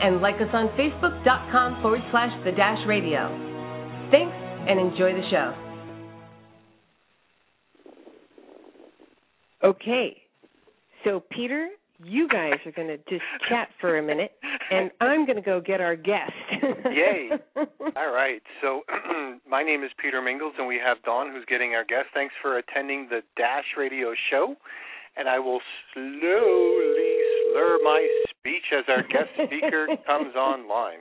And like us on facebook.com forward slash the Dash Radio. Thanks and enjoy the show. Okay. So, Peter, you guys are going to just chat for a minute, and I'm going to go get our guest. Yay. All right. So, my name is Peter Mingles, and we have Dawn who's getting our guest. Thanks for attending the Dash Radio Show and I will slowly slur my speech as our guest speaker comes online.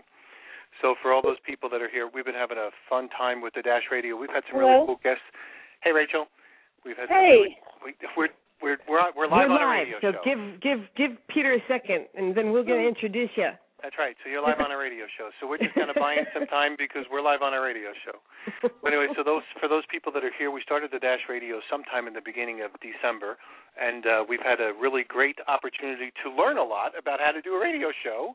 So for all those people that are here, we've been having a fun time with the Dash Radio. We've had some Hello? really cool guests. Hey, Rachel. We've had Hey. Some really, we, we're we're we're we're live We're on a live, radio so show. give give give Peter a second, and then we're going to introduce you. That's right. So you're live on a radio show. So we're just kind of buying some time because we're live on a radio show. But anyway, so those for those people that are here, we started the Dash Radio sometime in the beginning of December, and uh, we've had a really great opportunity to learn a lot about how to do a radio show.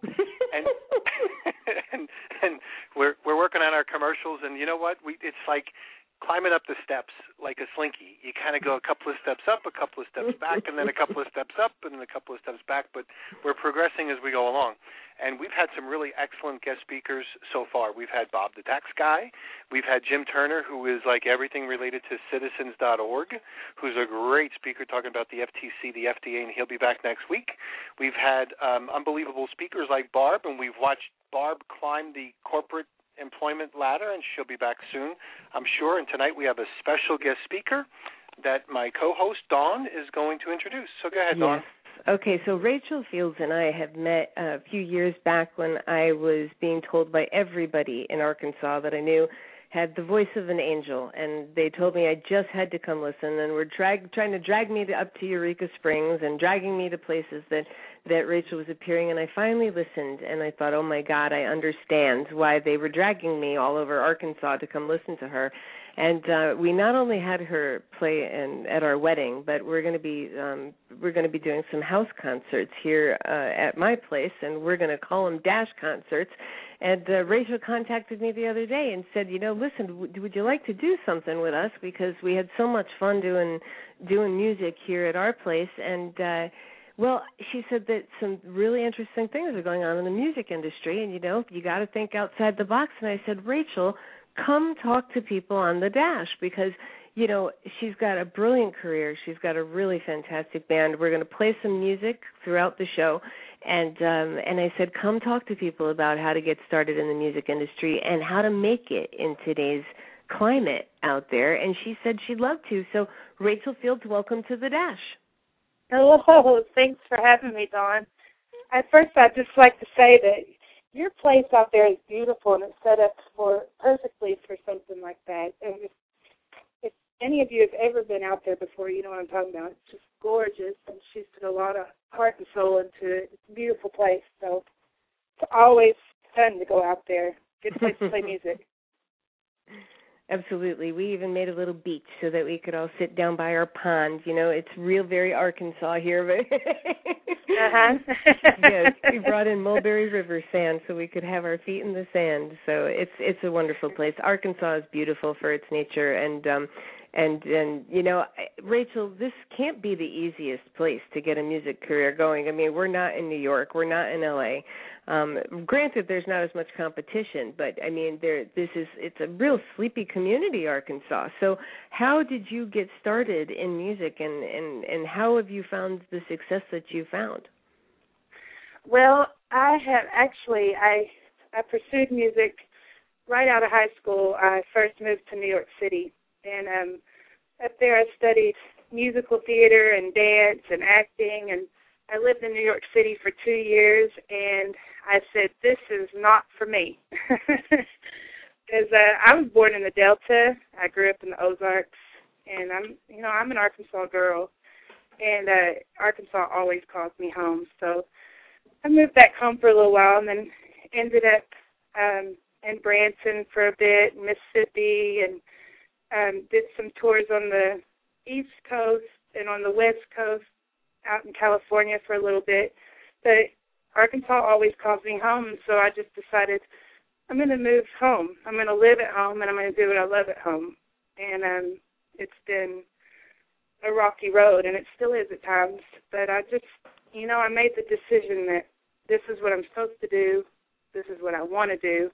and and and we're we're working on our commercials, and you know what? We it's like climbing up the steps like a slinky. You kind of go a couple of steps up, a couple of steps back, and then a couple of steps up, and then a couple of steps back. But we're progressing as we go along. And we've had some really excellent guest speakers so far. We've had Bob the Tax Guy. We've had Jim Turner, who is like everything related to citizens.org, who's a great speaker talking about the FTC, the FDA, and he'll be back next week. We've had um, unbelievable speakers like Barb, and we've watched Barb climb the corporate employment ladder, and she'll be back soon, I'm sure. And tonight we have a special guest speaker that my co-host Dawn is going to introduce. So go ahead, Dawn. Yes. Okay, so Rachel Fields and I have met a few years back when I was being told by everybody in Arkansas that I knew had the voice of an angel, and they told me I just had to come listen, and were drag, trying to drag me to, up to Eureka Springs and dragging me to places that that Rachel was appearing, and I finally listened, and I thought, oh my God, I understand why they were dragging me all over Arkansas to come listen to her, and uh, we not only had her play in, at our wedding, but we're going to be um, we're going to be doing some house concerts here uh, at my place, and we're going to call them Dash concerts. And uh, Rachel contacted me the other day and said, you know, listen, w- would you like to do something with us because we had so much fun doing doing music here at our place, and uh, well, she said that some really interesting things are going on in the music industry, and you know, you got to think outside the box. And I said, Rachel, come talk to people on the dash because you know she's got a brilliant career. She's got a really fantastic band. We're going to play some music throughout the show. And um and i said come talk to people about how to get started in the music industry and how to make it in today's climate out there. And she said she'd love to. So rachel fields welcome to the dash. Hello, thanks for having me, Dawn. At first, I'd just like to say that your place out there is beautiful and it's set up for perfectly for something like that. And if, if any of you have ever been out there before, you know what I'm talking about. It's just gorgeous, and she's put a lot of heart and soul into it. It's a beautiful place, so it's always fun to go out there. Good place to play music. Absolutely. We even made a little beach so that we could all sit down by our pond. You know, it's real very Arkansas here, but Uh-huh. yes, we brought in Mulberry River sand so we could have our feet in the sand. So it's it's a wonderful place. Arkansas is beautiful for its nature and um and and you know Rachel this can't be the easiest place to get a music career going. I mean, we're not in New York, we're not in LA. Um granted there's not as much competition, but I mean there this is it's a real sleepy community Arkansas. So how did you get started in music and and and how have you found the success that you found? Well, I have actually I I pursued music right out of high school. I first moved to New York City, and um, up there I studied musical theater and dance and acting, and I lived in New York City for two years. And I said, "This is not for me," because uh, I was born in the Delta. I grew up in the Ozarks, and I'm you know I'm an Arkansas girl, and uh, Arkansas always calls me home. So I moved back home for a little while, and then ended up um, in Branson for a bit, Mississippi, and um, did some tours on the East Coast and on the West Coast, out in California for a little bit. But Arkansas always calls me home, so I just decided I'm going to move home. I'm going to live at home, and I'm going to do what I love at home. And um, it's been a rocky road, and it still is at times. But I just, you know, I made the decision that this is what I'm supposed to do. This is what I want to do.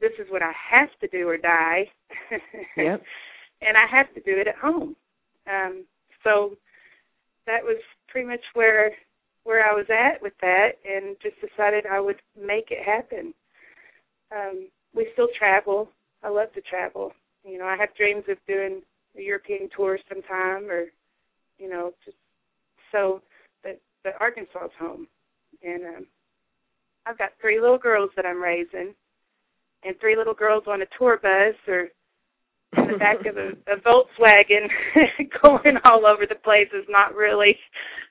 This is what I have to do or die. Yep. and I have to do it at home. Um, so that was pretty much where where I was at with that, and just decided I would make it happen. Um, we still travel. I love to travel. You know, I have dreams of doing a European tour sometime, or you know, just so. But but Arkansas is home, and um, I've got three little girls that I'm raising, and three little girls on a tour bus or in the back of a, a Volkswagen going all over the place is not really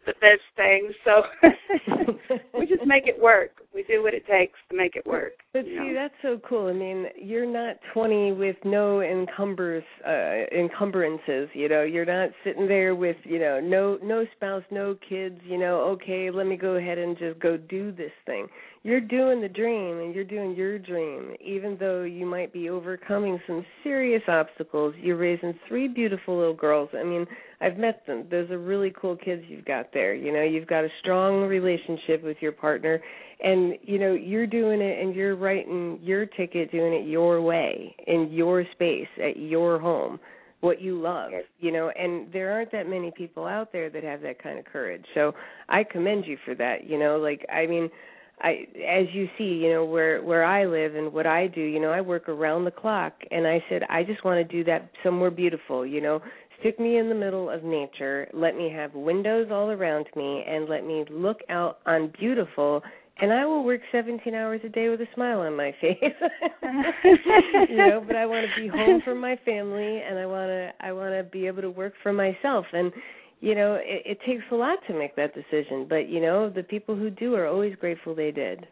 the best thing. So we just make it work. We do what it takes to make it work. But see, know? that's so cool. I mean, you're not 20 with no encumbers, uh, encumbrances. You know, you're not sitting there with you know no no spouse, no kids. You know, okay, let me go ahead and just go do this thing. You're doing the dream, and you're doing your dream, even though you might be overcoming some serious obstacles. You're raising three beautiful little girls. I mean, I've met them. Those are really cool kids you've got there. You know, you've got a strong relationship with your partner, and you know you're doing it, and you're writing your ticket, doing it your way in your space at your home, what you love. You know, and there aren't that many people out there that have that kind of courage. So I commend you for that. You know, like I mean. I as you see, you know, where where I live and what I do, you know, I work around the clock and I said I just want to do that somewhere beautiful, you know. Stick me in the middle of nature, let me have windows all around me and let me look out on beautiful and I will work 17 hours a day with a smile on my face. you know, but I want to be home for my family and I want to I want to be able to work for myself and you know, it, it takes a lot to make that decision, but you know, the people who do are always grateful they did.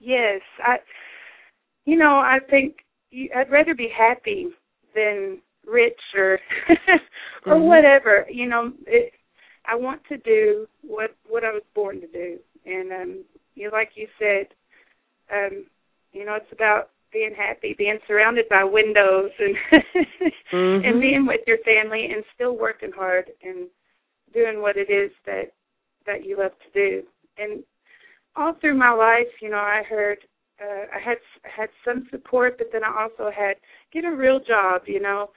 Yes, I. You know, I think you, I'd rather be happy than rich or or Mhm. whatever. You know, it, I want to do what what I was born to do, and um, you like you said, um, you know, it's about being happy, being surrounded by windows, and Mhm. and being with your family, and still working hard and doing what it is that that you love to do. And all through my life, you know, I heard uh, I had had some support, but then I also had get a real job. You know,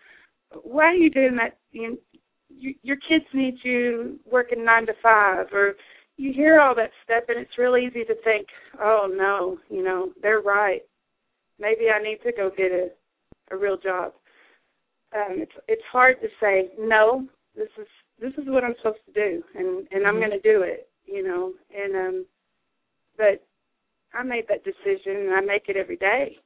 why are you doing that? You, you, your kids need you working nine to five, or you hear all that stuff, and it's real easy to think, oh no, you know, they're right. Maybe I need to go get a a real job. Um, it's it's hard to say no. This is this is what I'm supposed to do, and and I'm Mhm. going to do it. You know, and um, but I made that decision, and I make it every day.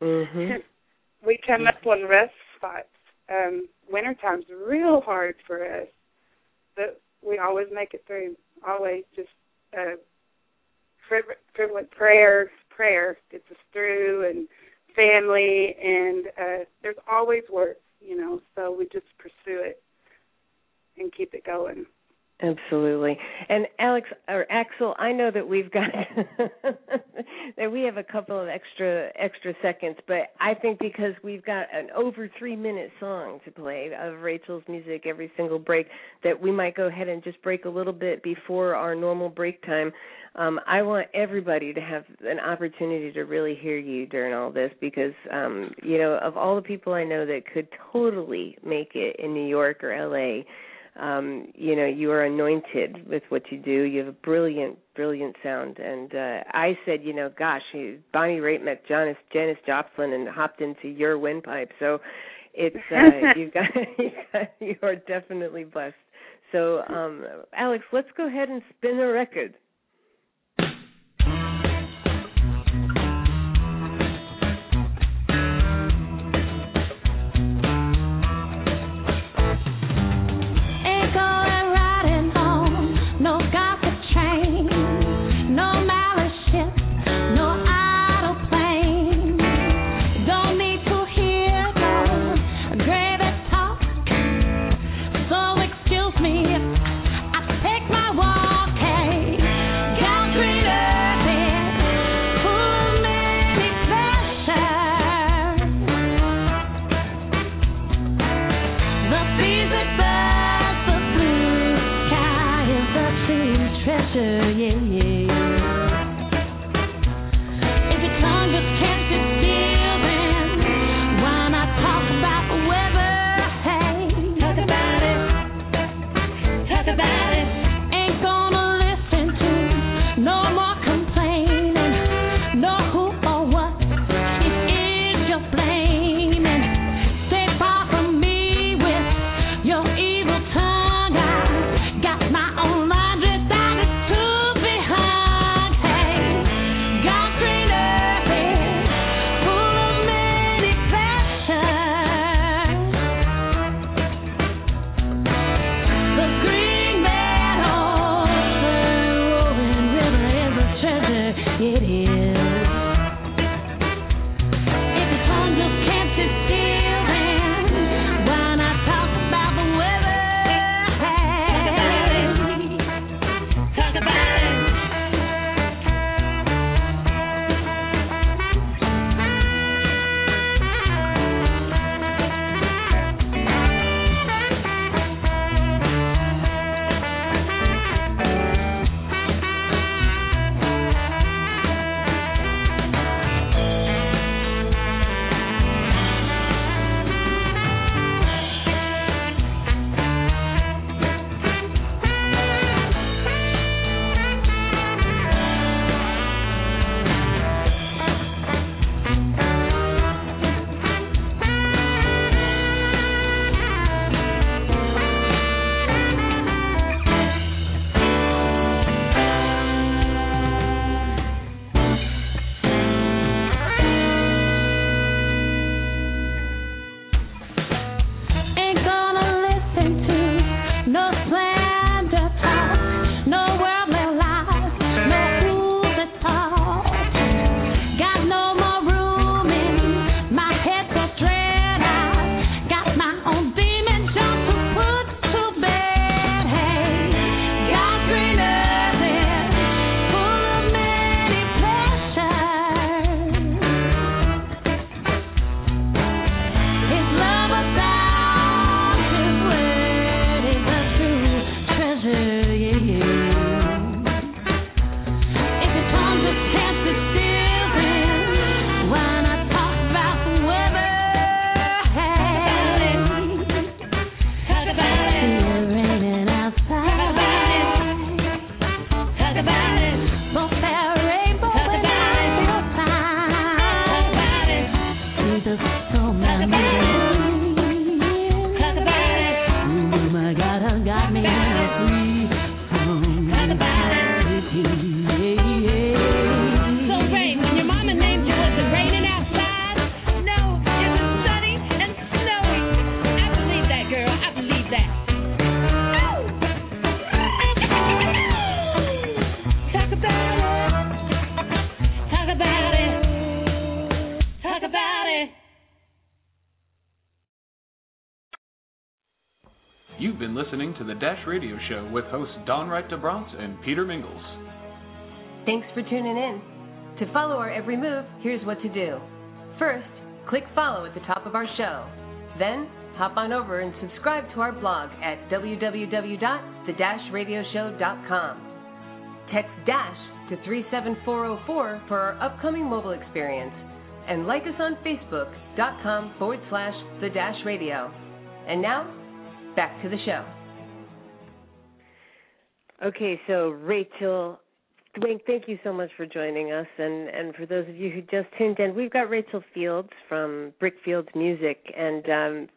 Mhm. we come up on rest spots. Um, winter time's real hard for us, but we always make it through. Always just uh, fervent prayer, prayer gets us through, and family, and uh, there's always work, you know. So we just pursue it and keep it going. Absolutely. And Alex or Axel, I know that we've got that we have a couple of extra extra seconds, but I think because we've got an over 3 minute song to play of Rachel's music every single break that we might go ahead and just break a little bit before our normal break time. Um, I want everybody to have an opportunity to really hear you during all this because um, you know, of all the people I know that could totally make it in New York or LA, um you know you are anointed with what you do. You have a brilliant brilliant sound. And uh i said you know gosh bonnie raitt met janis janis joplin and hopped into your windpipe. So it's uh you've got, you've got you are definitely blessed. So um alex let's go ahead and spin the record Radio Show with hosts Dawn Wright DeBronce and Peter Mingles. Thanks for tuning in. To follow our every move, here's what to do. First, click follow at the top of our show. Then, hop on over and subscribe to our blog at www.thedashradioshow.com. Text DASH to 37404 for our upcoming mobile experience. And like us on Facebook.com forward slash the Dash Radio. And now, back to the show. Okay, so Rachel, thank you so much for joining us. And, and for those of you who just tuned in, we've got Rachel Fields from Brickfields Music. And um,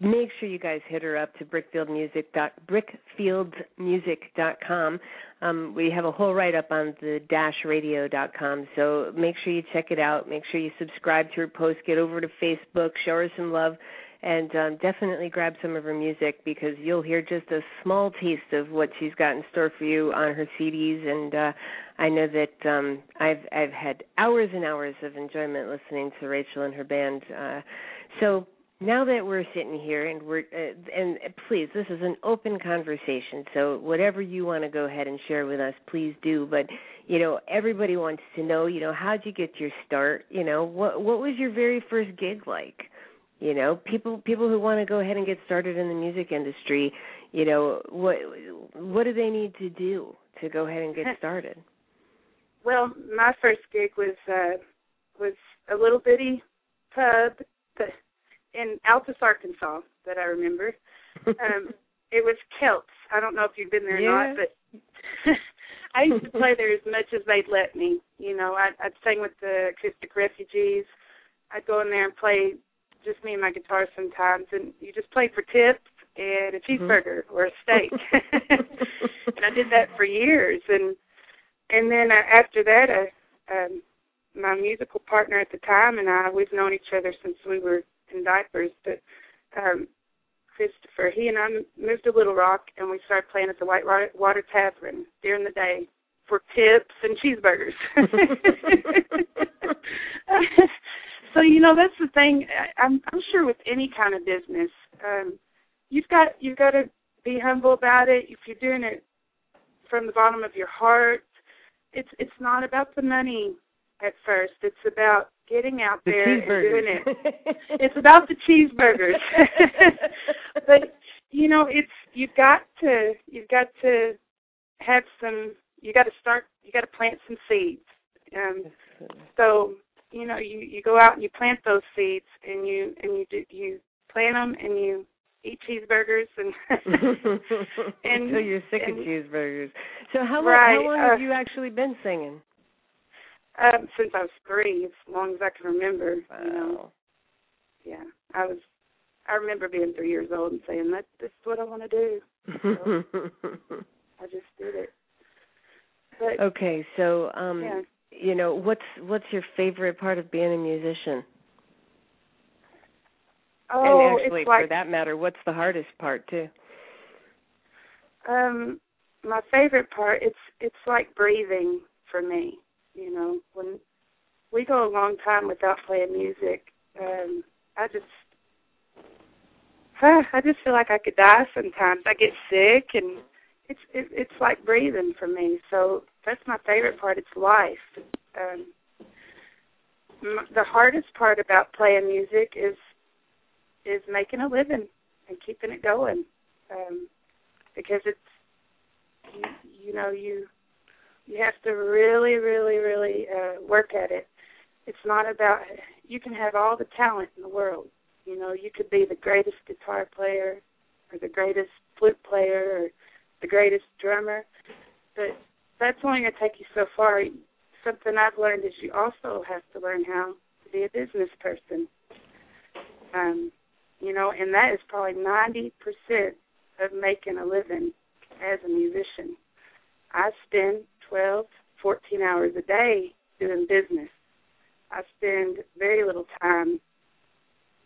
make sure you guys hit her up to brickfieldmusic dot, brickfieldsmusic.com. Um, we have a whole write up on the dashradio.com. So make sure you check it out. Make sure you subscribe to her post. Get over to Facebook. Show her some love and um, definitely grab some of her music because you'll hear just a small taste of what she's got in store for you on her CDs. And uh, I know that um, I've I've had hours and hours of enjoyment listening to Rachel and her band. Uh, so now that we're sitting here and we're uh, and please this is an open conversation so whatever you want to go ahead and share with us please do but you know everybody wants to know you know how'd you get your start you know what what was your very first gig like you know people people who want to go ahead and get started in the music industry you know what what do they need to do to go ahead and get started? Well my first gig was uh was a little bitty pub in Altus Arkansas that I remember. Um it was Celts. I don't know if you've been there yeah. or not but I used to play there as much as they'd let me. You know I'd, I'd sing with the acoustic refugees. I'd go in there and play just me and my guitar sometimes, and you just play for tips and a mm-hmm. cheeseburger mm-hmm. or a steak. and I did that for years, and and then uh, after that, uh, um, my musical partner at the time and I, we've known each other since we were in diapers, but um, Christopher, he and I moved to Little Rock, and we started playing at the White Water Tavern during the day for tips and cheeseburgers. so you know that's the thing. I, I'm I'm sure with any kind of business, um, you've got you've got to be humble about it. If you're doing it from the bottom of your heart, it's it's not about the money at first. It's about getting out The there and doing it. It's about the cheeseburgers. but you know, it's you've got to you've got to have some you got to start you got to plant some seeds. Um so, you know, you you go out and you plant those seeds and you and you do you plant them and you eat cheeseburgers and and Until you're sick of cheeseburgers. So how long Right, how long uh, have you actually been singing? um since I was 3, as long as I can remember, you know. Yeah. I was I remember being 3 years old and saying that this is what I want to do. I just did it. But okay, so um yeah. You know, what's what's your favorite part of being a musician? Oh, and actually like for that matter, what's the hardest part too? Um, my favorite part it's it's like breathing for me. You know, when we go a long time without playing music, um, I just I just feel like I could die sometimes. I get sick and it's it, it's like breathing for me. So that's my favorite part. It's life. Um, m- the hardest part about playing music is is making a living and keeping it going. Um, because it's you, you know you you have to really really really uh work at it it's not about you can have all the talent in the world you know you could be the greatest guitar player or the greatest flute player or the greatest drummer but that's only going to take you so far something i've learned is you also have to learn how to be a business person um you know and that is probably ninety percent of making a living as a musician. I spend 12, 14 hours a day doing business. I spend very little time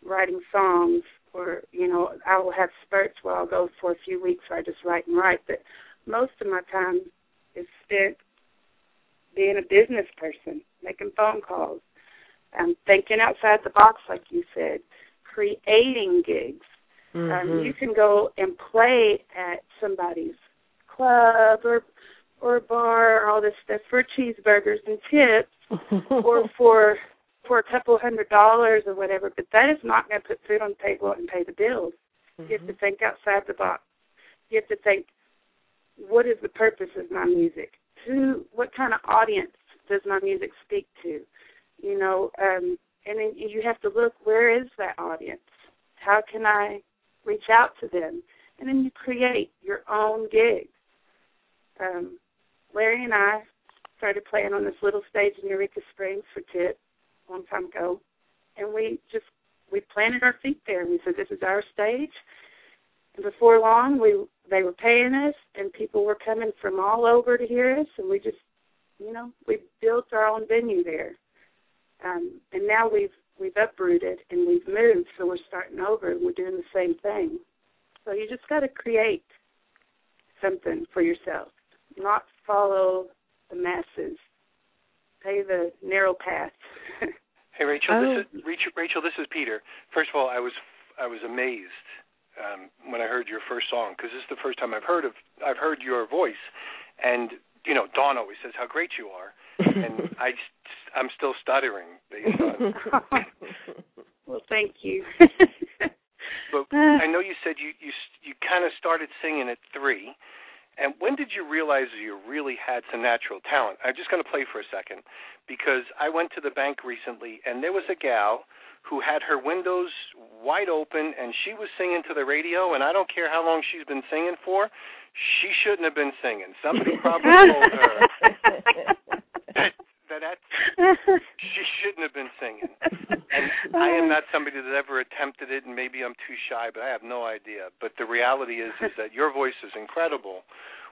writing songs or, you know, I will have spurts where I'll go for a few weeks where I just write and write, but most of my time is spent being a business person, making phone calls, um, thinking outside the box, like you said, creating gigs, um, Mhm. you can go and play at somebody's club or or bar or all this stuff for cheeseburgers and tips or for for a couple hundred dollars or whatever, but that is not going to put food on the table and pay the bills. You have to think outside the box. You have to think, what is the purpose of my music? Who, what kind of audience does my music speak to? You know, um, and then you have to look, where is that audience? How can I reach out to them? And then you create your own gigs. Um, Larry and I started playing on this little stage in Eureka Springs for Tip a long time ago, and we just we planted our feet there. And we said, "This is our stage." And before long, we they were paying us, and people were coming from all over to hear us, and we just, you know, we built our own venue there. Um, and now we've we've uprooted and we've moved, so we're starting over and we're doing the same thing. So you just got to create something for yourself, not follow the masses. Pay the narrow path. Hey Rachel, Oh. this is Rachel, Rachel. This is Peter. First of all, I was I was amazed um, when I heard your first song because this is the first time I've heard of I've heard your voice, and you know Dawn always says how great you are, and I just, I'm still stuttering based on. well, thank you. But I know you said you you you kind of started singing at three, and when did you realize you really had some natural talent? I'm just going to play for a second because I went to the bank recently and there was a gal who had her windows wide open and she was singing to the radio and I don't care how long she's been singing for, she shouldn't have been singing. Somebody probably told her that that she shouldn't have been singing. And I am oh. not somebody that ever attempted it, and maybe I'm too shy, but I have no idea. But the reality is, is that your voice is incredible.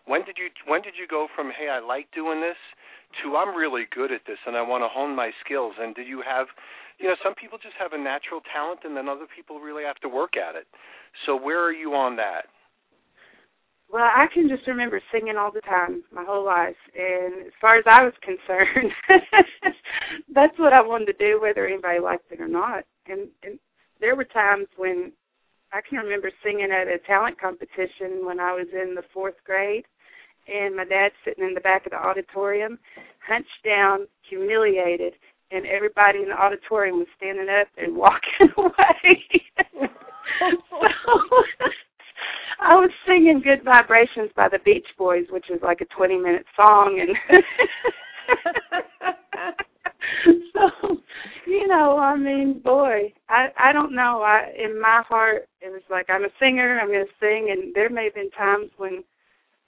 When did you When did you go from Hey, I like doing this to I'm really good at this, and I want to hone my skills? And did you have, you know, some people just have a natural talent, and then other people really have to work at it. So where are you on that? Well, I can just remember singing all the time, my whole life, and as far as I was concerned, that's what I wanted to do, whether anybody liked it or not. And, and there were times when I can remember singing at a talent competition when I was in the fourth grade, and my dad sitting in the back of the auditorium, hunched down, humiliated, and everybody in the auditorium was standing up and walking away. so I was singing "Good Vibrations" by the Beach Boys, which is like a twenty-minute song, and so you know, I mean, boy, I I don't know. I in my heart, it was like I'm a singer. I'm going to sing, and there may have been times when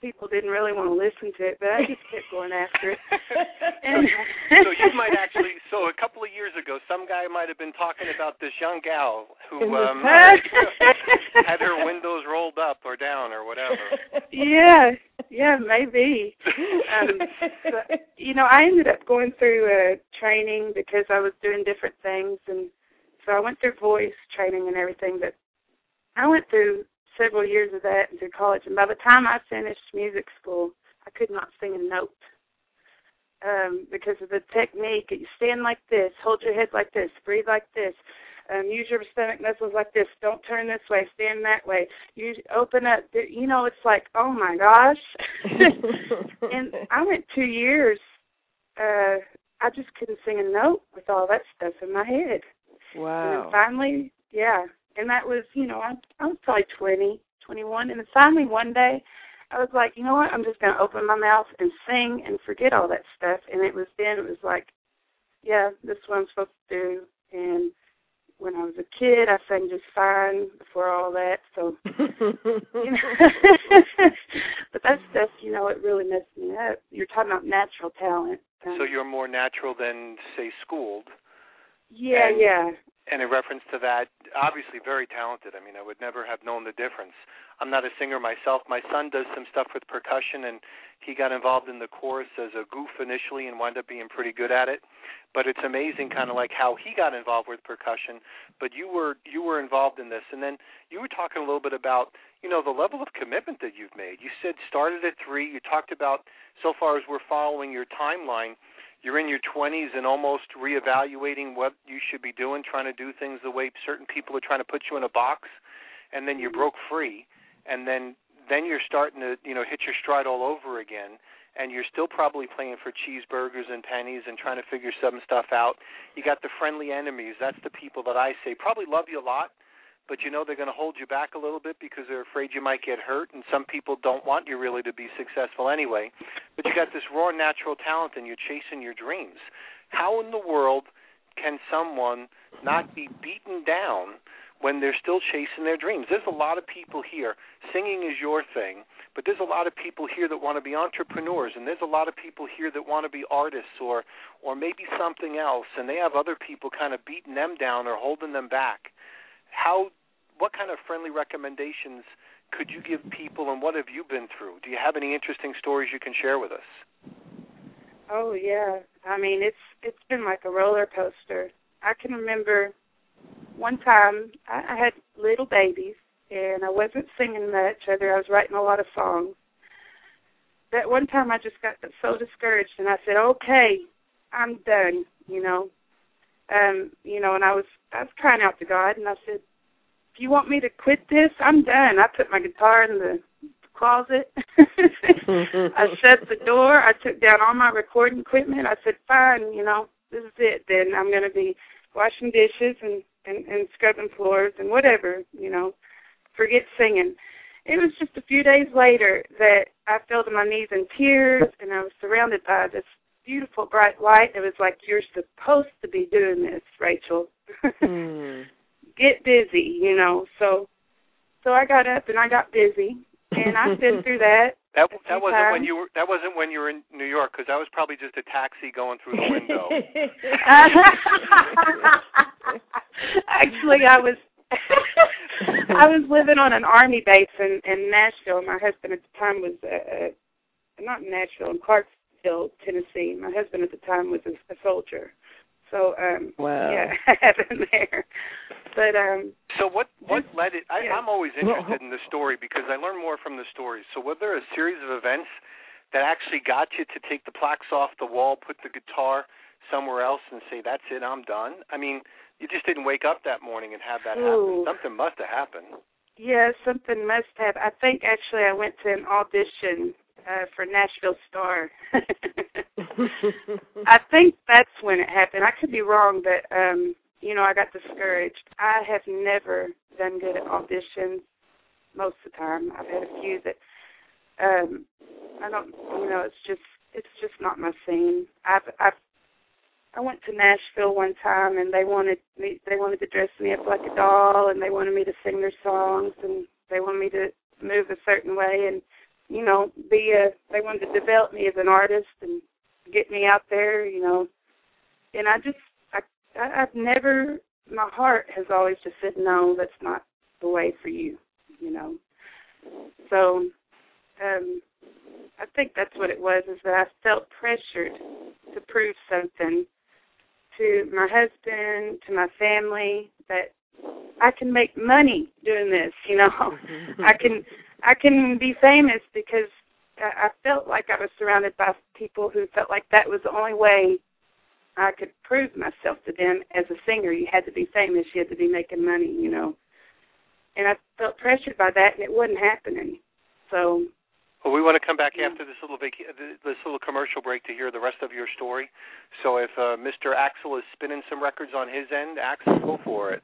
people didn't really want to listen to it, but I just kept going after it. And so you might actually. So a couple of years ago, some guy might have been talking about this young gal who um, had her windows rolled up or down or whatever. Yeah, yeah, maybe. Um, but, you know, I ended up going through a training because I was doing different things, and so I went through voice training and everything. But I went through several years of that into college, and by the time I finished music school, I could not sing a note um, because of the technique. You stand like this, hold your head like this, breathe like this, um, use your stomach muscles like this. Don't turn this way, stand that way. You open up. You know, it's like, oh my gosh. and I went two years. Uh, I just couldn't sing a note with all that stuff in my head. Wow. And finally, yeah, and that was, you know, I, I was probably twenty, twenty-one, and then finally one day, I was like, you know what? I'm just going to open my mouth and sing and forget all that stuff. And it was then it was like, yeah, this is what I'm supposed to do. And when I was a kid, I sang just fine before all that. So, you know, but that stuff, you know, it really messed me up. You're talking about natural talent. Um, So you're more natural than say schooled. Yeah, and- yeah. And in reference to that, obviously very talented. I mean, I would never have known the difference. I'm not a singer myself. My son does some stuff with percussion, and he got involved in the chorus as a goof initially and wound up being pretty good at it. But it's amazing, kind of like how he got involved with percussion. But you were you were involved in this, and then you were talking a little bit about you know the level of commitment that you've made. You said started at three. You talked about so far as we're following your timeline you're in your 20s and almost reevaluating what you should be doing, trying to do things the way certain people are trying to put you in a box, and then you're mm-hmm. broke free, and then then you're starting to you know hit your stride all over again, and you're still probably playing for cheeseburgers and pennies and trying to figure some stuff out. You got the friendly enemies. That's the people that I say probably love you a lot, but you know they're going to hold you back a little bit because they're afraid you might get hurt, and some people don't want you really to be successful anyway. But you got this raw natural talent, and you're chasing your dreams. How in the world can someone not be beaten down when they're still chasing their dreams? There's a lot of people here. Singing is your thing, but there's a lot of people here that want to be entrepreneurs, and there's a lot of people here that want to be artists or or maybe something else, and they have other people kind of beating them down or holding them back how what kind of friendly recommendations could you give people and what have you been through do you have any interesting stories you can share with us Oh yeah. I mean it's it's been like a roller coaster. I can remember one time I, I had little babies and I wasn't singing much, either I was writing a lot of songs. That one time I just got so discouraged and I said, Okay, I'm done, you know. Um, you know, and I was I was crying out to God and I said, If you want me to quit this, I'm done. I put my guitar in the closet. I shut the door. I took down all my recording equipment. I said, "Fine, you know, this is it. Then I'm going to be washing dishes and, and and scrubbing floors and whatever, you know. Forget singing." It was just a few days later that I fell to my knees in tears, and I was surrounded by this beautiful bright light. It was like, "You're supposed to be doing this, Rachel. Mm. Get busy, you know." So, so I got up and I got busy, and I've through that. that that wasn't when you were that wasn't when you were in New York because that was probably just a taxi going through the window Actually, I was I was living on an army base in in Nashville. My husband at the time was uh, uh, not in Nashville, in Clarksville, Tennessee. My husband at the time was a, a soldier, So um Wow. yeah, I have been there. But um So what what led it? I, yeah. I'm always interested in the story because I learn more from the stories. So were there a series of events that actually got you to take the plaques off the wall, put the guitar somewhere else, and say, "That's it, I'm done"? I mean, you just didn't wake up that morning and have that happen. Ooh. Something must have happened. yeah, something must have. I think actually I went to an audition uh for Nashville Star. I think that's when it happened. I could be wrong, but um, you know, I got discouraged. I have never done good at auditions most of the time. I've had a few that um I don't you know, it's just it's just not my scene. I've I've I went to Nashville one time and they wanted me they wanted to dress me up like a doll and they wanted me to sing their songs and they wanted me to move a certain way and you know, be a they wanted to develop me as an artist and get me out there, you know. And I just I, I I've never my heart has always just said no, that's not the way for you, you know. So um I think that's what it was is that I felt pressured to prove something to my husband, to my family that I can make money doing this, you know. I can I can be famous because I, felt like I was surrounded by people who felt like that was the only way I could prove myself to them as a singer. You had to be famous, you had to be making money, you know. And I felt pressured by that, and it wasn't happening. So Well, we want to come back after this little vac- this little commercial break to hear the rest of your story. So if uh, Mr. Axel is spinning some records on his end, Axel, go for it.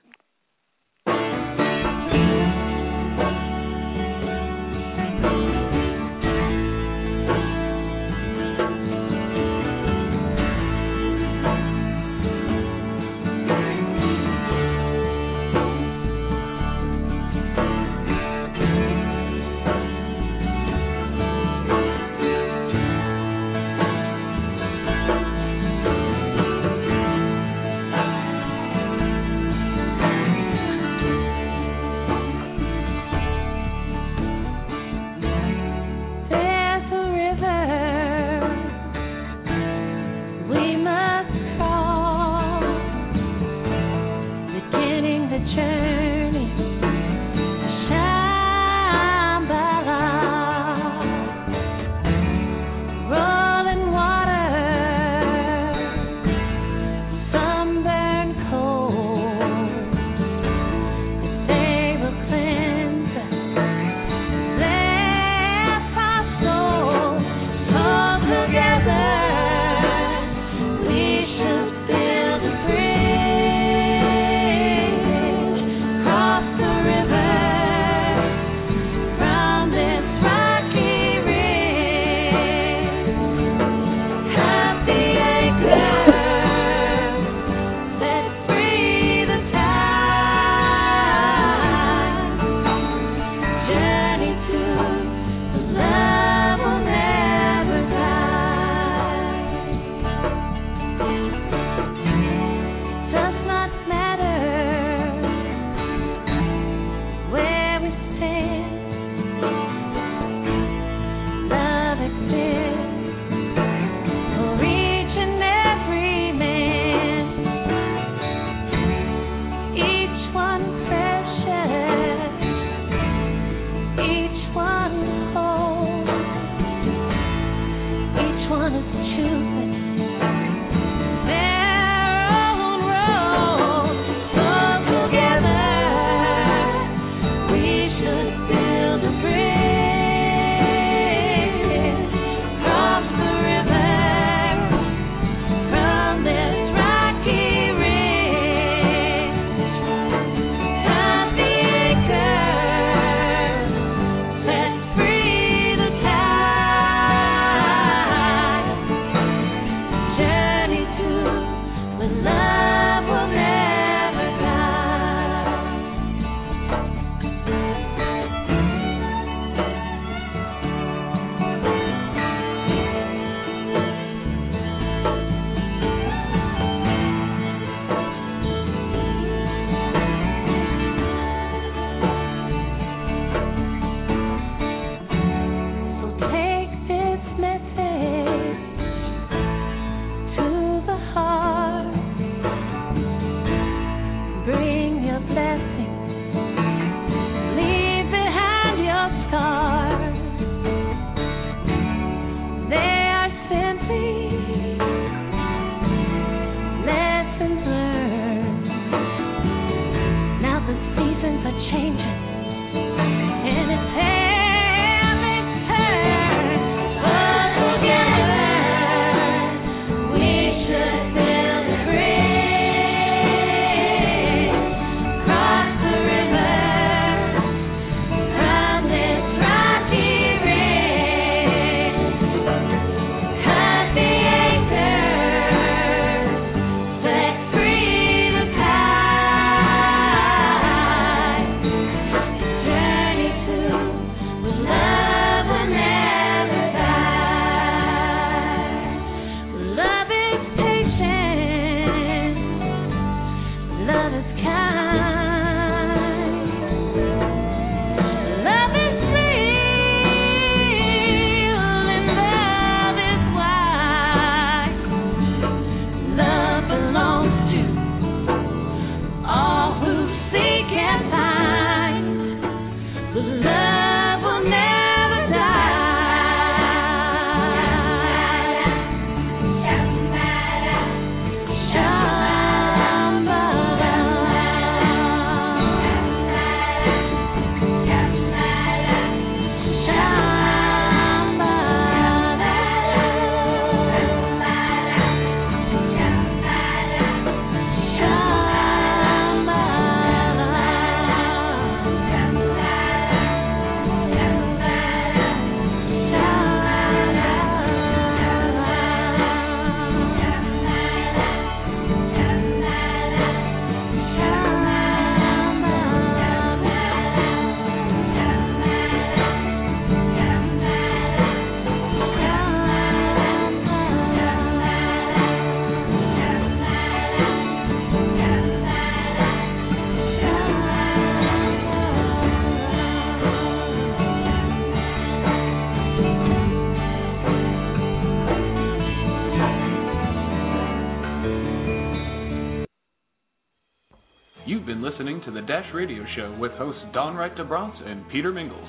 Radio Show with hosts Dawn Wright DeBronce and Peter Mingles.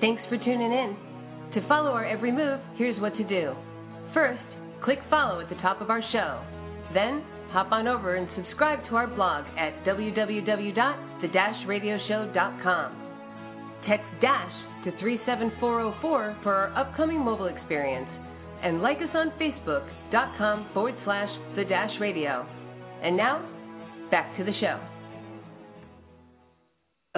Thanks for tuning in. To follow our every move, here's what to do. First, click follow at the top of our show. Then, hop on over and subscribe to our blog at www.thedashradioshow.com. Text DASH to 37404 for our upcoming mobile experience. And like us on Facebook.com forward slash The Dash Radio. And now, back to the show.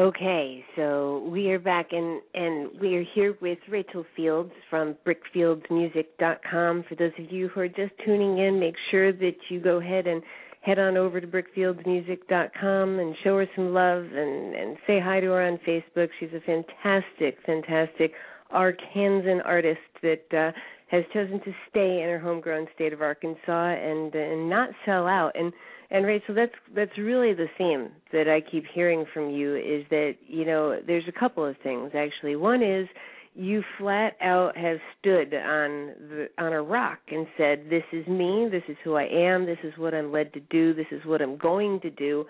Okay, so we are back and and we are here with Rachel Fields from brickfieldsmusic.com. For those of you who are just tuning in, make sure that you go ahead and head on over to brickfieldsmusic.com and show her some love and and say hi to her on Facebook. She's a fantastic, fantastic Arkansan artist that uh, has chosen to stay in her homegrown state of Arkansas and and not sell out and and right, so that's that's really the theme that I keep hearing from you is that you know there's a couple of things actually. One is you flat out have stood on the on a rock and said, "This is me. This is who I am. This is what I'm led to do. This is what I'm going to do,"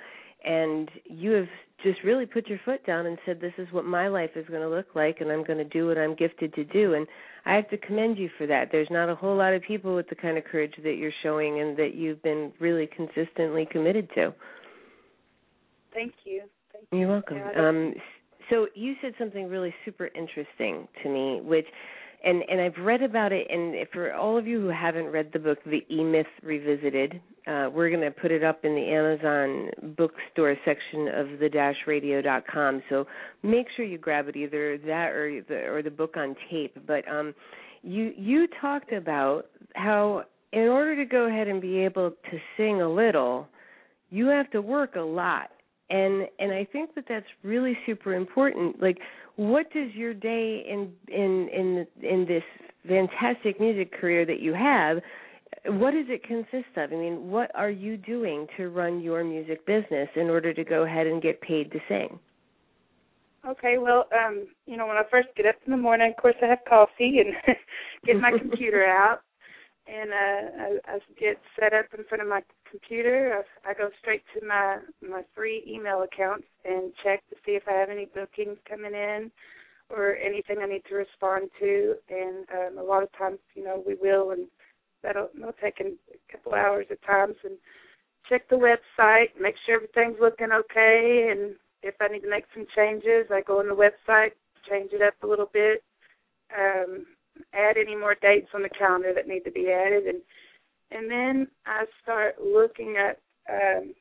and you have just really put your foot down and said, "This is what my life is going to look like, and I'm going to do what I'm gifted to do." And I have to commend you for that. There's not a whole lot of people with the kind of courage that you're showing and that you've been really consistently committed to. Thank you. Thank You're welcome. Yeah, Um, so you said something really super interesting to me, which, and and I've read about it. And for all of you who haven't read the book, The E Myth Revisited, uh, we're going to put it up in the Amazon bookstore section of the Dash radio.com. So make sure you grab it, either that or the or the book on tape. But um, you you talked about how in order to go ahead and be able to sing a little, you have to work a lot and and I think that that's really super important. Like, what does your day in in in in this fantastic music career that you have? What does it consist of? I mean, what are you doing to run your music business in order to go ahead and get paid to sing? Okay, well, um, you know, when I first get up in the morning, of course, I have coffee and get my computer out, and uh, I, I get set up in front of my computer. I, go straight to my my three email accounts and check to see if I have any bookings coming in or anything I need to respond to. And um, a lot of times, you know, we will, and that'll, that'll take a couple hours at times, and check the website, make sure everything's looking okay, and if I need to make some changes, I go on the website, change it up a little bit, um, add any more dates on the calendar that need to be added, and and then I start looking at um,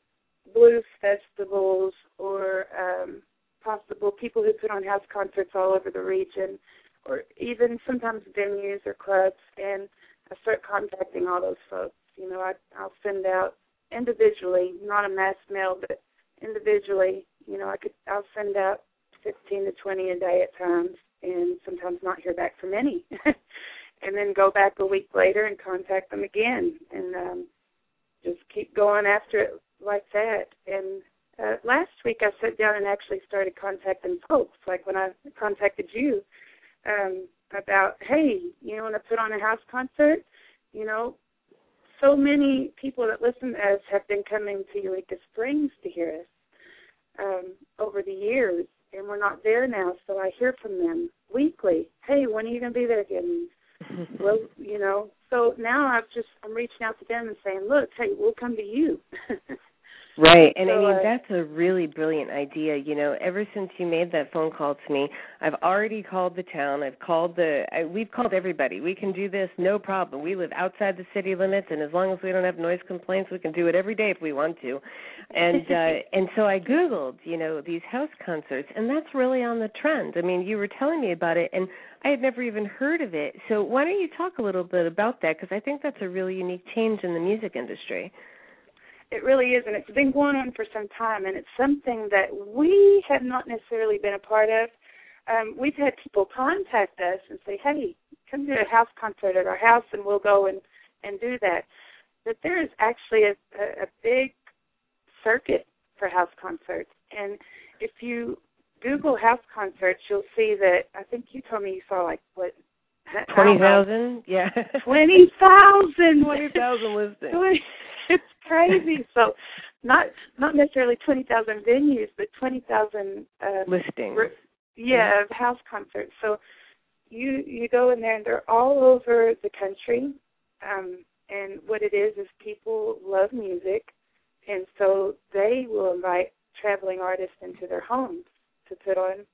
blues festivals or um, possible people who put on house concerts all over the region, or even sometimes venues or clubs, and I start contacting all those folks. You know, I, I'll send out individually, not a mass mail, but individually. You know, I could I'll send out 15 to 20 a day at times, and sometimes not hear back from any. and then go back a week later and contact them again. And um just keep going after it like that. And uh, last week I sat down and actually started contacting folks like when I contacted you um about hey you want to put on a house concert? You know so many people that listen to us have been coming to Eureka Springs to hear us um over the years and we're not there now so I hear from them weekly. Hey when are you going to be there again well, you know, so now I've just I'm reaching out to them and saying, look, hey, we'll come to you. Right. And I mean, uh, that's a really brilliant idea. You know, ever since you made that phone call to me, I've already called the town. I've called the, I, we've called everybody. We can do this, no problem. We live outside the city limits, and as long as we don't have noise complaints, we can do it every day if we want to. And, uh, and so I Googled, you know, these house concerts, and that's really on the trend. I mean, you were telling me about it, and I had never even heard of it. So why don't you talk a little bit about that? Because I think that's a really unique change in the music industry. It really is, and it's been going on for some time, and it's something that we have not necessarily been a part of. Um, we've had people contact us and say, "Hey, come to a house concert at our house, and we'll go and and do that." But there is actually a, a, a big circuit for house concerts, and if you Google house concerts, you'll see that. I think you told me you saw like what Twenty thousand, yeah. Twenty thousand. Twenty thousand listings. it's crazy. So not not necessarily twenty thousand venues, but twenty thousand uh, listings. Re- yeah, of house concerts. So you you go in there and they're all over the country. Um, and what it is is people love music, and so they will invite traveling artists into their homes to put on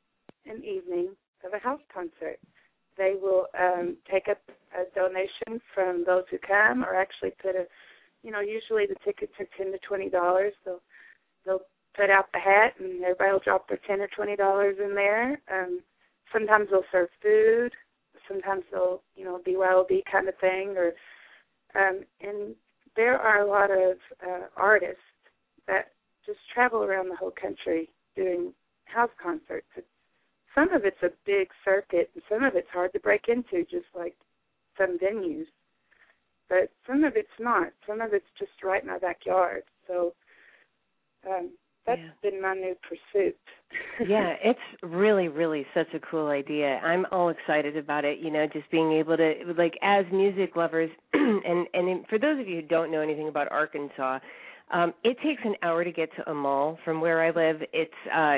an evening of a house concert. They will um, take up a donation from those who come, or actually put a, you know, usually the tickets are ten to twenty dollars. So they'll put out the hat, and everybody will drop their ten or twenty dollars in there. Um, sometimes they'll serve food. Sometimes they'll, you know, BYOB kind of thing, or um, and there are a lot of uh, artists that just travel around the whole country doing house concerts. Some of it's a big circuit, and some of it's hard to break into, just like some venues. But some of it's not. Some of it's just right in our backyard. So um, that's Yeah. been my new pursuit. yeah, it's really, really such a cool idea. I'm all excited about it. You know, just being able to like as music lovers, and and for those of you who don't know anything about Arkansas, um, it takes an hour to get to a mall from where I live. It's uh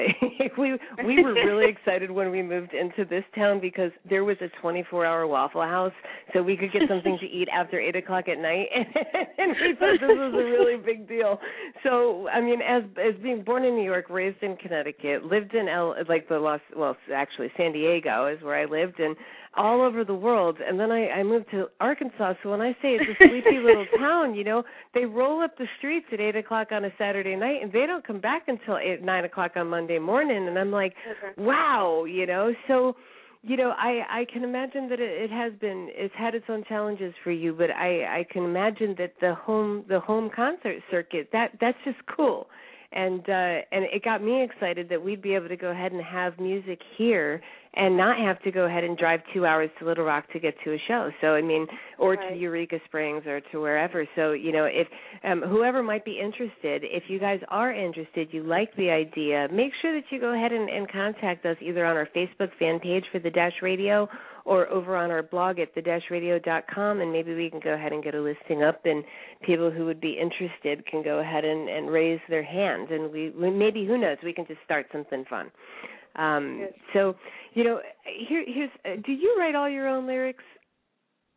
we we were really excited when we moved into this town because there was a 24-hour Waffle House, so we could get something to eat after eight o'clock at night, and we thought this was a really big deal. So I mean, as as being born in New York, raised in Connecticut, lived in L like the Los well actually San Diego is where I lived, and all over the world. And then I, I moved to Arkansas. So when I say it's a sleepy little town, you know, they roll up the streets at eight o'clock on a Saturday night, and they don't come back until eight nine o'clock on Monday morning. And I'm like, wow, you know. So, you know, I I can imagine that it, it has been it's had its own challenges for you, but I I can imagine that the home the home concert circuit that that's just cool. And uh and it got me excited that we'd be able to go ahead and have music here and not have to go ahead and drive 2 hours to Little Rock to get to a show. So I mean or to Eureka Springs or to wherever. So, you know, if um whoever might be interested, if you guys are interested, you like the idea, make sure that you go ahead and, and contact us either on our Facebook fan page for the Dash Radio or over on our blog at thedashradio.com and maybe we can go ahead and get a listing up and people who would be interested can go ahead and, and raise their hand and we, we maybe who knows we can just start something fun um Yes. so you know here here's uh, do you write all your own lyrics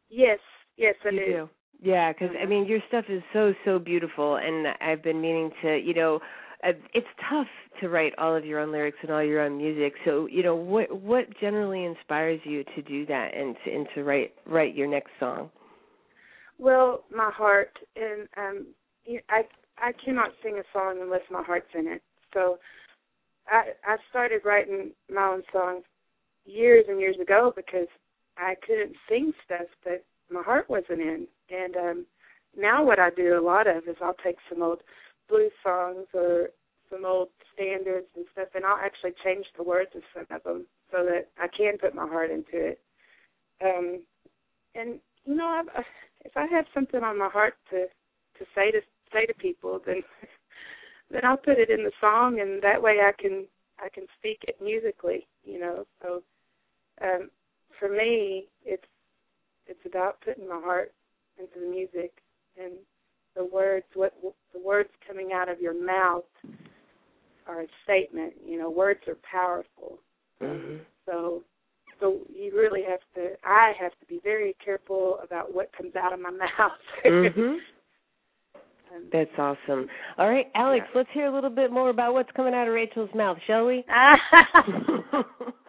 yes, yes, I you do. do. Yeah, because I Mhm. mean, your stuff is so so beautiful, and I've been meaning to, you know, uh, it's tough to write all of your own lyrics and all your own music. So, you know, what what generally inspires you to do that and to, and to write write your next song? Well, my heart, and um, I I cannot sing a song unless my heart's in it. So, I I started writing my own songs years and years ago because I couldn't sing stuff that my heart wasn't in. And um, now what I do a lot of is I'll take some old blues songs or some old standards and stuff, and I'll actually change the words of some of them so that I can put my heart into it. Um, and you know, I've, if I have something on my heart to to say to say to people, then then I'll put it in the song, and that way I can I can speak it musically. You know, so um, for me, it's it's about putting my heart into the music and the words. What the words coming out of your mouth are a statement. You know, words are powerful. Mm-hmm. So so you really have to I have to be very careful about what comes out of my mouth. Mhm. Um, That's awesome. All right, Alex, Yeah. let's hear a little bit more about what's coming out of Rachel's mouth, shall we?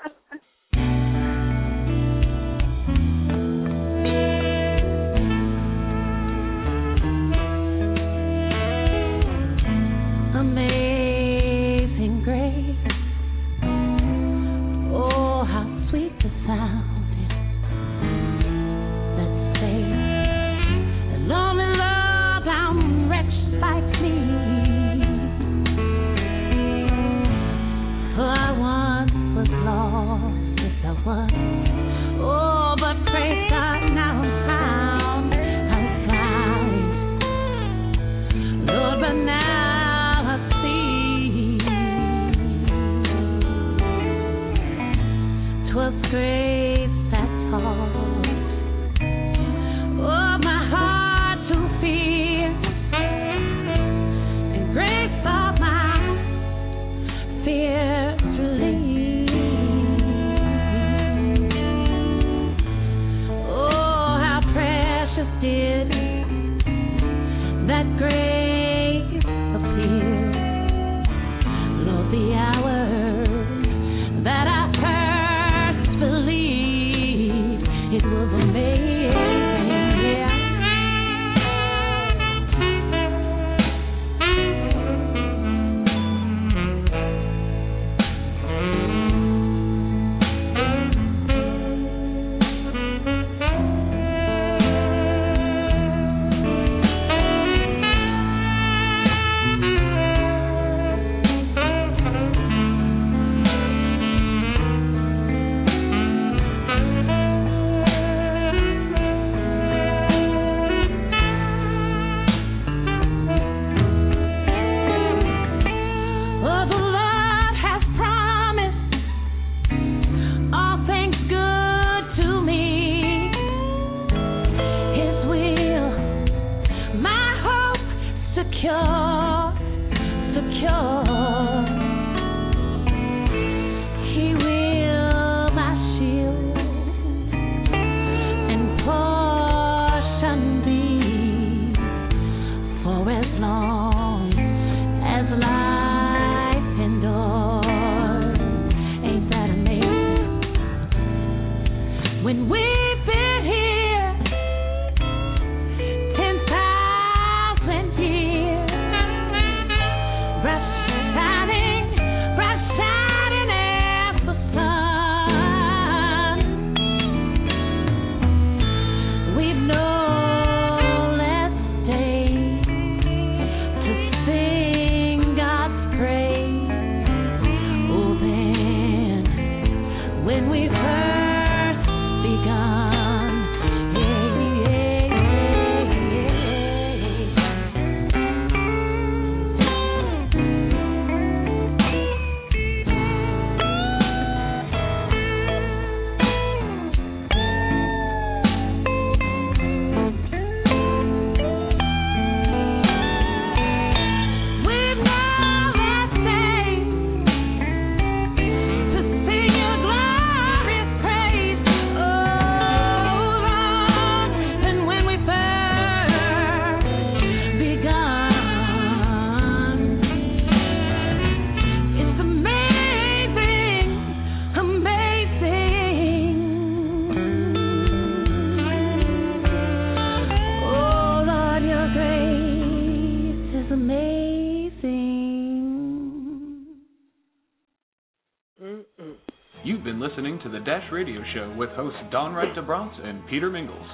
Radio Show with hosts Dawn Wright DeBronce and Peter Mingles.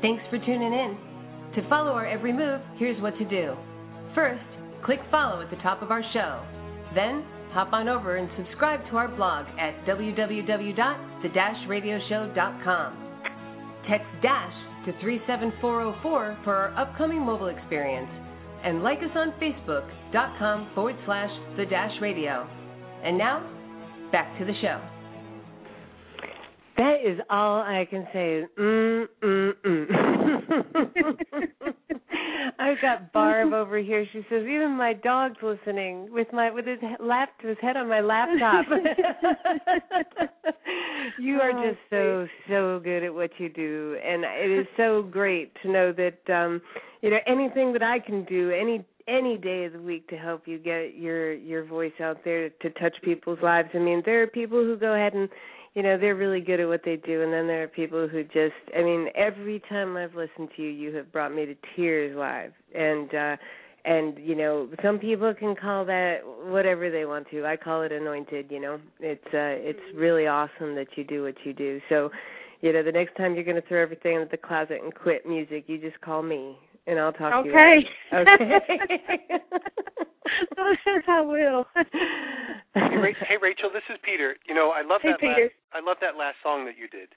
Thanks for tuning in. To follow our every move, here's what to do. First, click follow at the top of our show. Then, hop on over and subscribe to our blog at www.thedashradioshow.com. Text DASH to 37404 for our upcoming mobile experience. And like us on Facebook.com forward slash the Dash Radio. And now, back to the show. That is all I can say. Mm mm mm. I've got Barb over here. She says even my dog's listening with my with his lap his head on my laptop. you are just so so good at what you do, and it is so great to know that um you know anything that I can do any any day of the week to help you get your your voice out there to touch people's lives. I mean, there are people who go ahead and you know they're really good at what they do and then there are people who just i mean every time i've listened to you you have brought me to tears live. And uh and you know some people can call that whatever they want to. I call it anointed you know. It's uh it's really awesome that you do what you do. So you know the next time you're going to throw everything into the closet and quit music you just call me and I'll talk okay. to you. Okay. I will. hey, Rachel, this is Peter. You know, I love hey, that. Peter. Last, I love that last song that you did,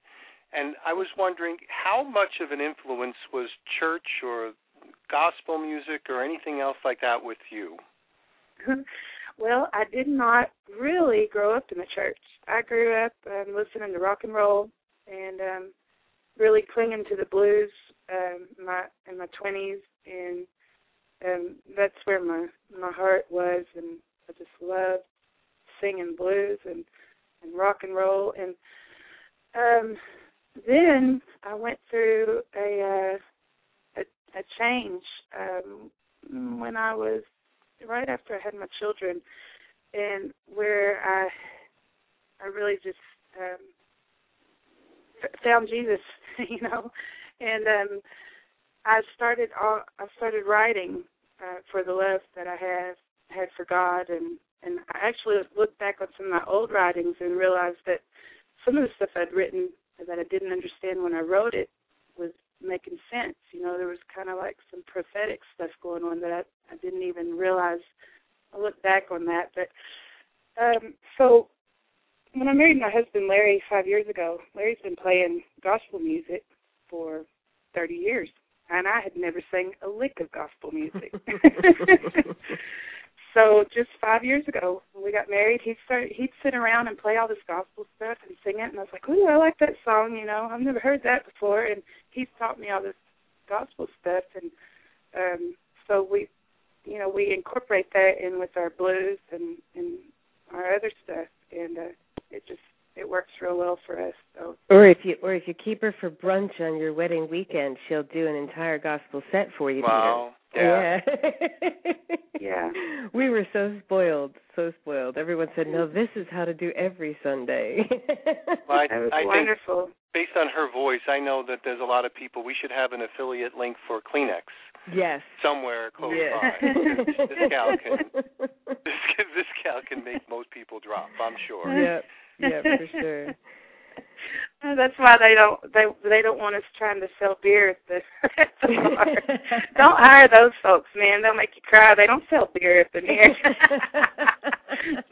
and I was wondering how much of an influence was church or gospel music or anything else like that with you. well, I did not really grow up in the church. I grew up um, listening to rock and roll and um really clinging to the blues um my in my twenties and um that's where my my heart was and I just loved singing blues and and rock and roll and um then I went through a uh a, a change um, when I was right after I had my children, and where I I really just um, found Jesus, you know, and um, I started all, I started writing uh, for the love that I have had for God, and and I actually looked back on some of my old writings and realized that some of the stuff I'd written that I didn't understand when I wrote it was making sense. You know, there was kind of like some prophetic stuff going on that I, I didn't even realize. I look back on that, but um, so when I married my husband Larry five years ago, Larry's been playing gospel music for thirty years, and I had never sang a lick of gospel music. so just five years ago, when we got married, he'd start he'd sit around and play all this gospel stuff and sing it, and I was like, "Ooh, I like that song," you know. I've never heard that before, and he's taught me all this gospel stuff, and um so we, you know, we incorporate that in with our blues and and our other stuff, and uh, it just it works real well for us. So. Or if you or if you keep her for brunch on your wedding weekend, she'll do an entire gospel set for you. Wow. Peter. Yeah. Yeah. Yeah. We were so spoiled, so spoiled. Everyone said, "No, this is how to do every Sunday." Well, I, That was I think wonderful. based on her voice, I know that there's a lot of people. We should have an affiliate link for Kleenex yes. somewhere close Yeah. by. this gal can this, this gal can make most people drop. I'm sure. Yep. Yep, for sure. Uh, That's why they don't they they don't want us trying to sell beer at the, at the bar. don't hire those folks, man. They'll make you cry. They don't sell beer at the near.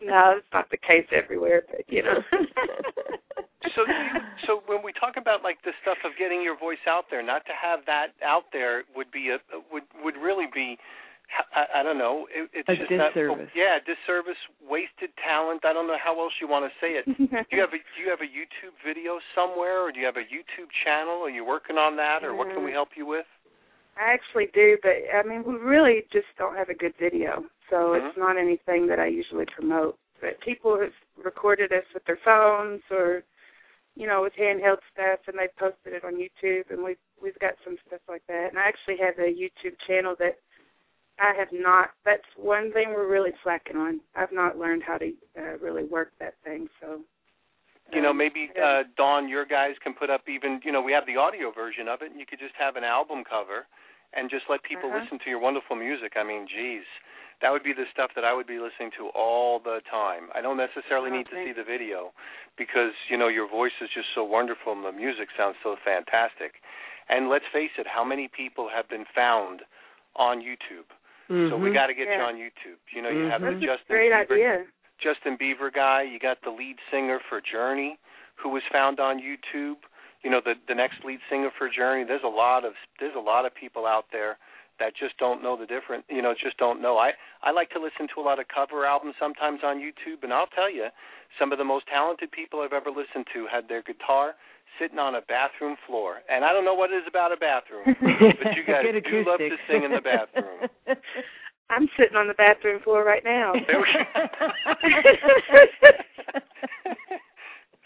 no, it's not the case everywhere, but you know. So, you, so when we talk about like the stuff of getting your voice out there, not to have that out there would be a would would really be, I, I don't know. It, it's A just not- disservice. yeah, disservice, wasted talent. I don't know how else you want to say it. Do you have a do you have a YouTube video somewhere, or do you have a YouTube channel? Are you working on that, or what can we help you with? I actually do, but I mean, we really just don't have a good video, so Mhm. it's not anything that I usually promote. But people have recorded us with their phones or, you know, with handheld stuff, and they posted it on YouTube, and we've we've got some stuff like that. And I actually have a YouTube channel that I have not. That's one thing we're really slacking on. I've not learned how to uh, really work that thing, so. You know, um, maybe uh Dawn, your guys can put up even. You know, we have the audio version of it, and you could just have an album cover, and just let people Uh-huh. listen to your wonderful music. I mean, geez, that would be the stuff that I would be listening to all the time. I don't necessarily Oh, need to see the video, because you know your voice is just so wonderful, and the music sounds so fantastic. And let's face it, how many people have been found on YouTube? So we Mhm. got to get you on YouTube. You know, you have Mhm. the Justin a great Bieber idea. Justin Bieber guy. You got the lead singer for Journey, who was found on YouTube. You know, the the next lead singer for Journey. There's a lot of there's a lot of people out there that just don't know the difference. You know, just don't know. I I like to listen to a lot of cover albums sometimes on YouTube, and I'll tell you, some of the most talented people I've ever listened to had their guitar sitting on a bathroom floor. And I don't know what it is about a bathroom, but you guys do love to sing in the bathroom. I'm sitting on the bathroom floor right now.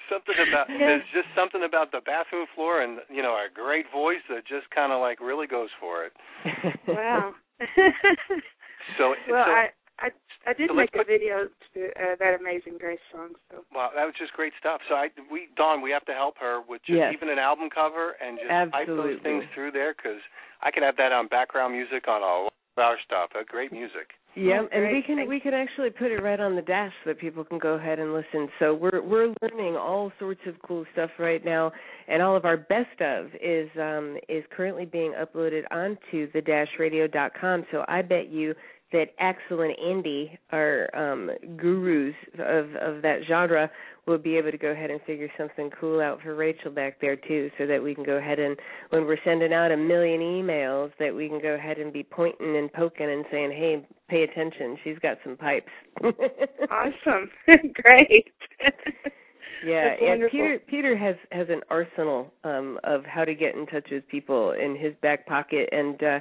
Something about there's just something about the bathroom floor and you know a great voice that just kind of like really goes for it. wow. So well, so, I I I did so let's make a video to uh, that Amazing Grace song. So wow, that was just great stuff. So I we Dawn, we have to help her with just Yes. even an album cover and just type those things through there because I could have that on background music on a lot of our stuff. Uh, great music. Yeah, Oh, and we can Thank we can actually put it right on the dash so that people can go ahead and listen. So we're we're learning all sorts of cool stuff right now, and all of our best of is um is currently being uploaded onto the dashradio.com. So I bet you that Axel and Andy, our um gurus of of that genre, will be able to go ahead and figure something cool out for Rachel back there too, so that we can go ahead and when we're sending out a million emails, that we can go ahead and be pointing and poking and saying, "Hey, pay attention. She's got some pipes." awesome, great. Yeah, and Peter Peter has has an arsenal um of how to get in touch with people in his back pocket and uh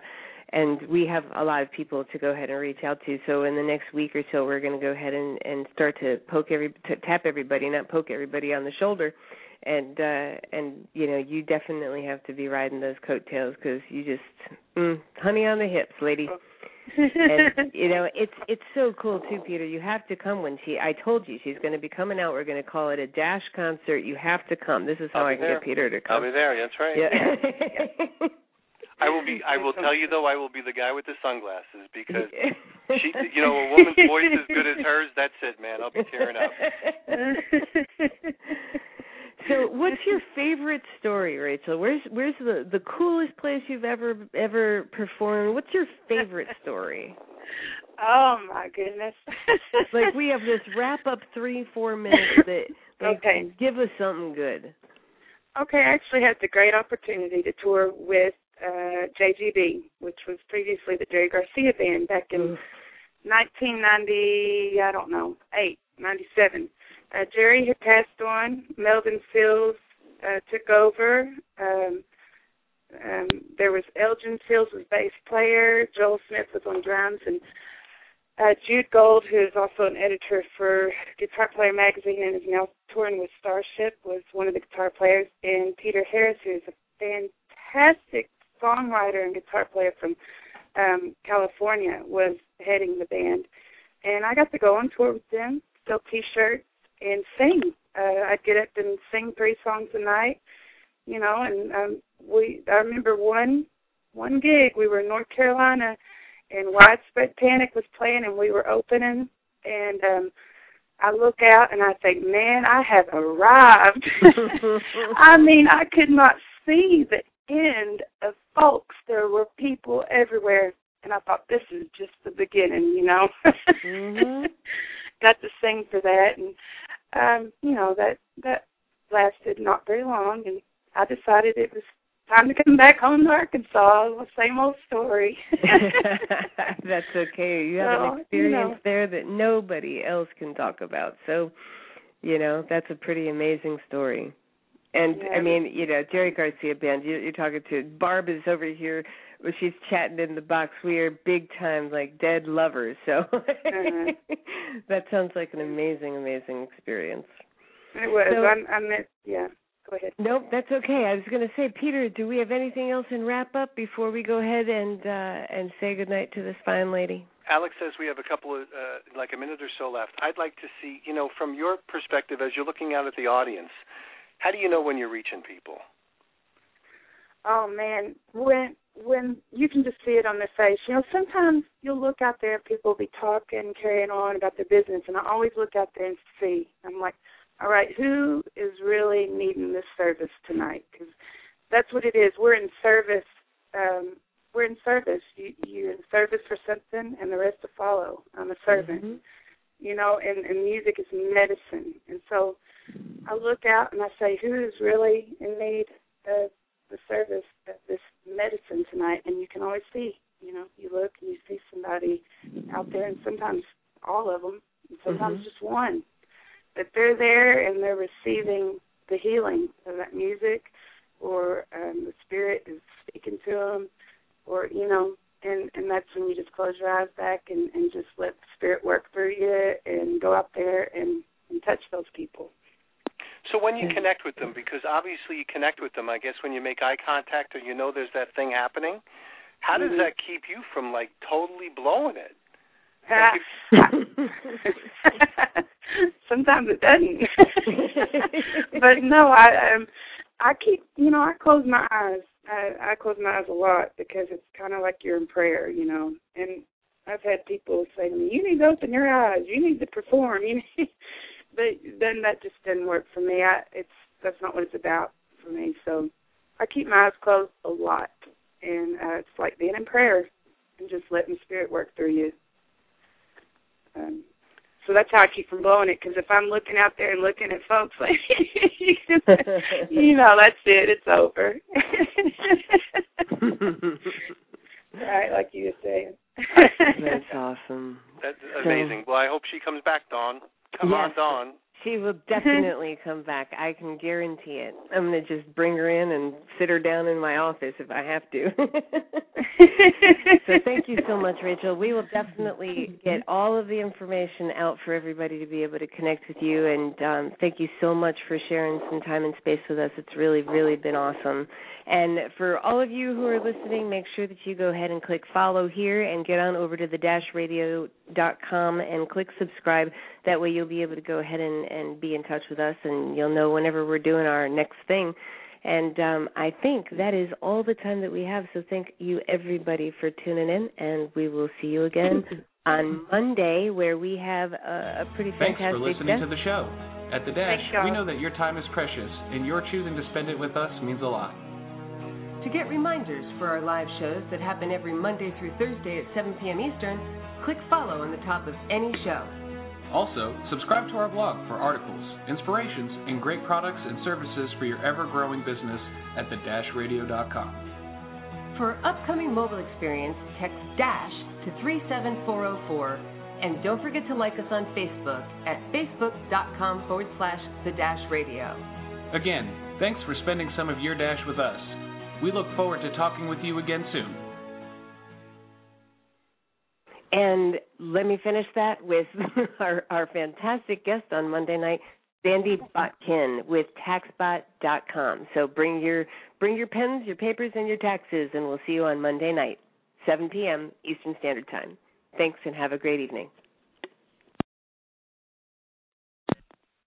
and we have a lot of people to go ahead and reach out to. So in the next week or so we're going to go ahead and and start to poke every to tap everybody, not poke everybody on the shoulder and uh and you know you definitely have to be riding those coattails because you just mm, honey on the hips lady and you know it's it's so cool too peter you have to come when she i told you she's going to be coming out we're going to call it a dash concert you have to come this is how I'll i be can there. get peter to come. I'll come be there. That's right. yeah, I will be. I will tell you though. I will be the guy with the sunglasses because she. You know, a woman's voice as good as hers. That's it, man. I'll be tearing up. so what's your favorite story rachel where's where's the the coolest place you've ever ever performed what's your favorite story oh my goodness. like we have this wrap up three four minutes that like Okay. give us something good Okay, I actually had the great opportunity to tour with uh JGB, which was previously the Jerry Garcia band back in Oof. 1990, I don't know, 8, 97. Uh, Jerry had passed on. Melvin Seals uh, took over. Um, um, there was Elgin Fields was bass player. Joel Smith was on drums, and uh, Jude Gold, who is also an editor for Guitar Player magazine and is now touring with Starship, was one of the guitar players. And Peter Harris, who is a fantastic songwriter and guitar player from um, California, was heading the band. And I got to go on tour with them, sell T-shirts, and sing. Uh, I'd get up and sing three songs a night, you know. And um, we, I remember one one gig. We were in North Carolina, and Widespread Panic was playing, and we were opening. And um, I look out and I think, man, I have arrived. I mean, I could not see the end of folks. There were people everywhere, and I thought this is just the beginning, you know. Mhm. Got to sing for that, and um, you know that that lasted not very long, and I decided it was time to come back home to Arkansas. The same old story. That's okay. You have an you experience know. there that nobody else can talk about. So, you know, that's a pretty amazing story. And Yeah. I mean, you know, Jerry Garcia band. You, you're talking to Barb is over here. Well, she's chatting in the box. We are big time like dead lovers. So Uh-huh. that sounds like an amazing, amazing experience. it was. So- I'm, I meant, yeah. Go ahead. Nope, that's okay. I was going to say, Peter, do we have anything else in wrap up before we go ahead and uh and say goodnight to this fine lady? Alex says we have a couple of uh, like a minute or so left. I'd like to see, you know, from your perspective as you're looking out at the audience, how do you know when you're reaching people? Oh man, when when you can just see it on their face. You know, sometimes you'll look out there, people will be talking, carrying on about their business, and I always look out there and see. I'm like, all right, who is really needing this service tonight? Because that's what it is. We're in service. Um, we're in service. You, you're in service for something, and the rest will follow. I'm a servant. Mhm. You know, and, and music is medicine. And so I look out and I say, who is really in need of the service of this medicine tonight? And you can always see, you know, you look and you see somebody out there, and sometimes all of them, and sometimes Mhm. just one. But they're there and they're receiving the healing of that music, or um, the spirit is speaking to them, or you know, and and that's when you just close your eyes back and and just let spirit work through you and go out there and and touch those people. So when you connect with them, because obviously you connect with them, I guess when you make eye contact or you know there's that thing happening, how does Mhm. that keep you from like totally blowing it? Sometimes it doesn't. but no, I um I keep you know, I close my eyes. I I close my eyes a lot because it's kind of like you're in prayer, you know. And I've had people say to me, "You need to open your eyes. You need to perform." You need, but then that just didn't work for me. I it's that's not what it's about for me. So I keep my eyes closed a lot, and uh, it's like being in prayer and just letting the Spirit work through you. Um, so that's how I keep from blowing it. Because if I'm looking out there and looking at folks, like you know, that's it. It's over. right, like you were saying. That's awesome. That's amazing. Well, I hope she comes back, Dawn. Come on, Dawn. She will definitely come back. I can guarantee it. I'm going to just bring her in and sit her down in my office if I have to. so thank you so much, Rachel. We will definitely get all of the information out for everybody to be able to connect with you. And um, thank you so much for sharing some time and space with us. It's really, really been awesome. And for all of you who are listening, make sure that you go ahead and click follow here and get on over to the dashradio.com and click subscribe. That way you'll be able to go ahead and, and be in touch with us and you'll know whenever we're doing our next thing. And um, I think that is all the time that we have. So thank you everybody for tuning in, and we will see you again on Monday, where we have a, a pretty Thanks fantastic. for listening guest. to the show. At the Dash, Thanks, we know that your time is precious, and your choosing to spend it with us means a lot. To get reminders for our live shows that happen every Monday through Thursday at 7 p.m. Eastern, click follow on the top of any show. Also, subscribe to our blog for articles, inspirations, and great products and services for your ever-growing business at the thedashradio.com. For upcoming mobile experience, text DASH to 37404 and don't forget to like us on Facebook at facebook.com forward slash the dash radio. Again, thanks for spending some of your dash with us. We look forward to talking with you again soon. And let me finish that with our, our fantastic guest on Monday night, Sandy Botkin with taxbot.com. So bring your bring your pens, your papers, and your taxes, and we'll see you on Monday night, 7 p.m. Eastern Standard Time. Thanks, and have a great evening.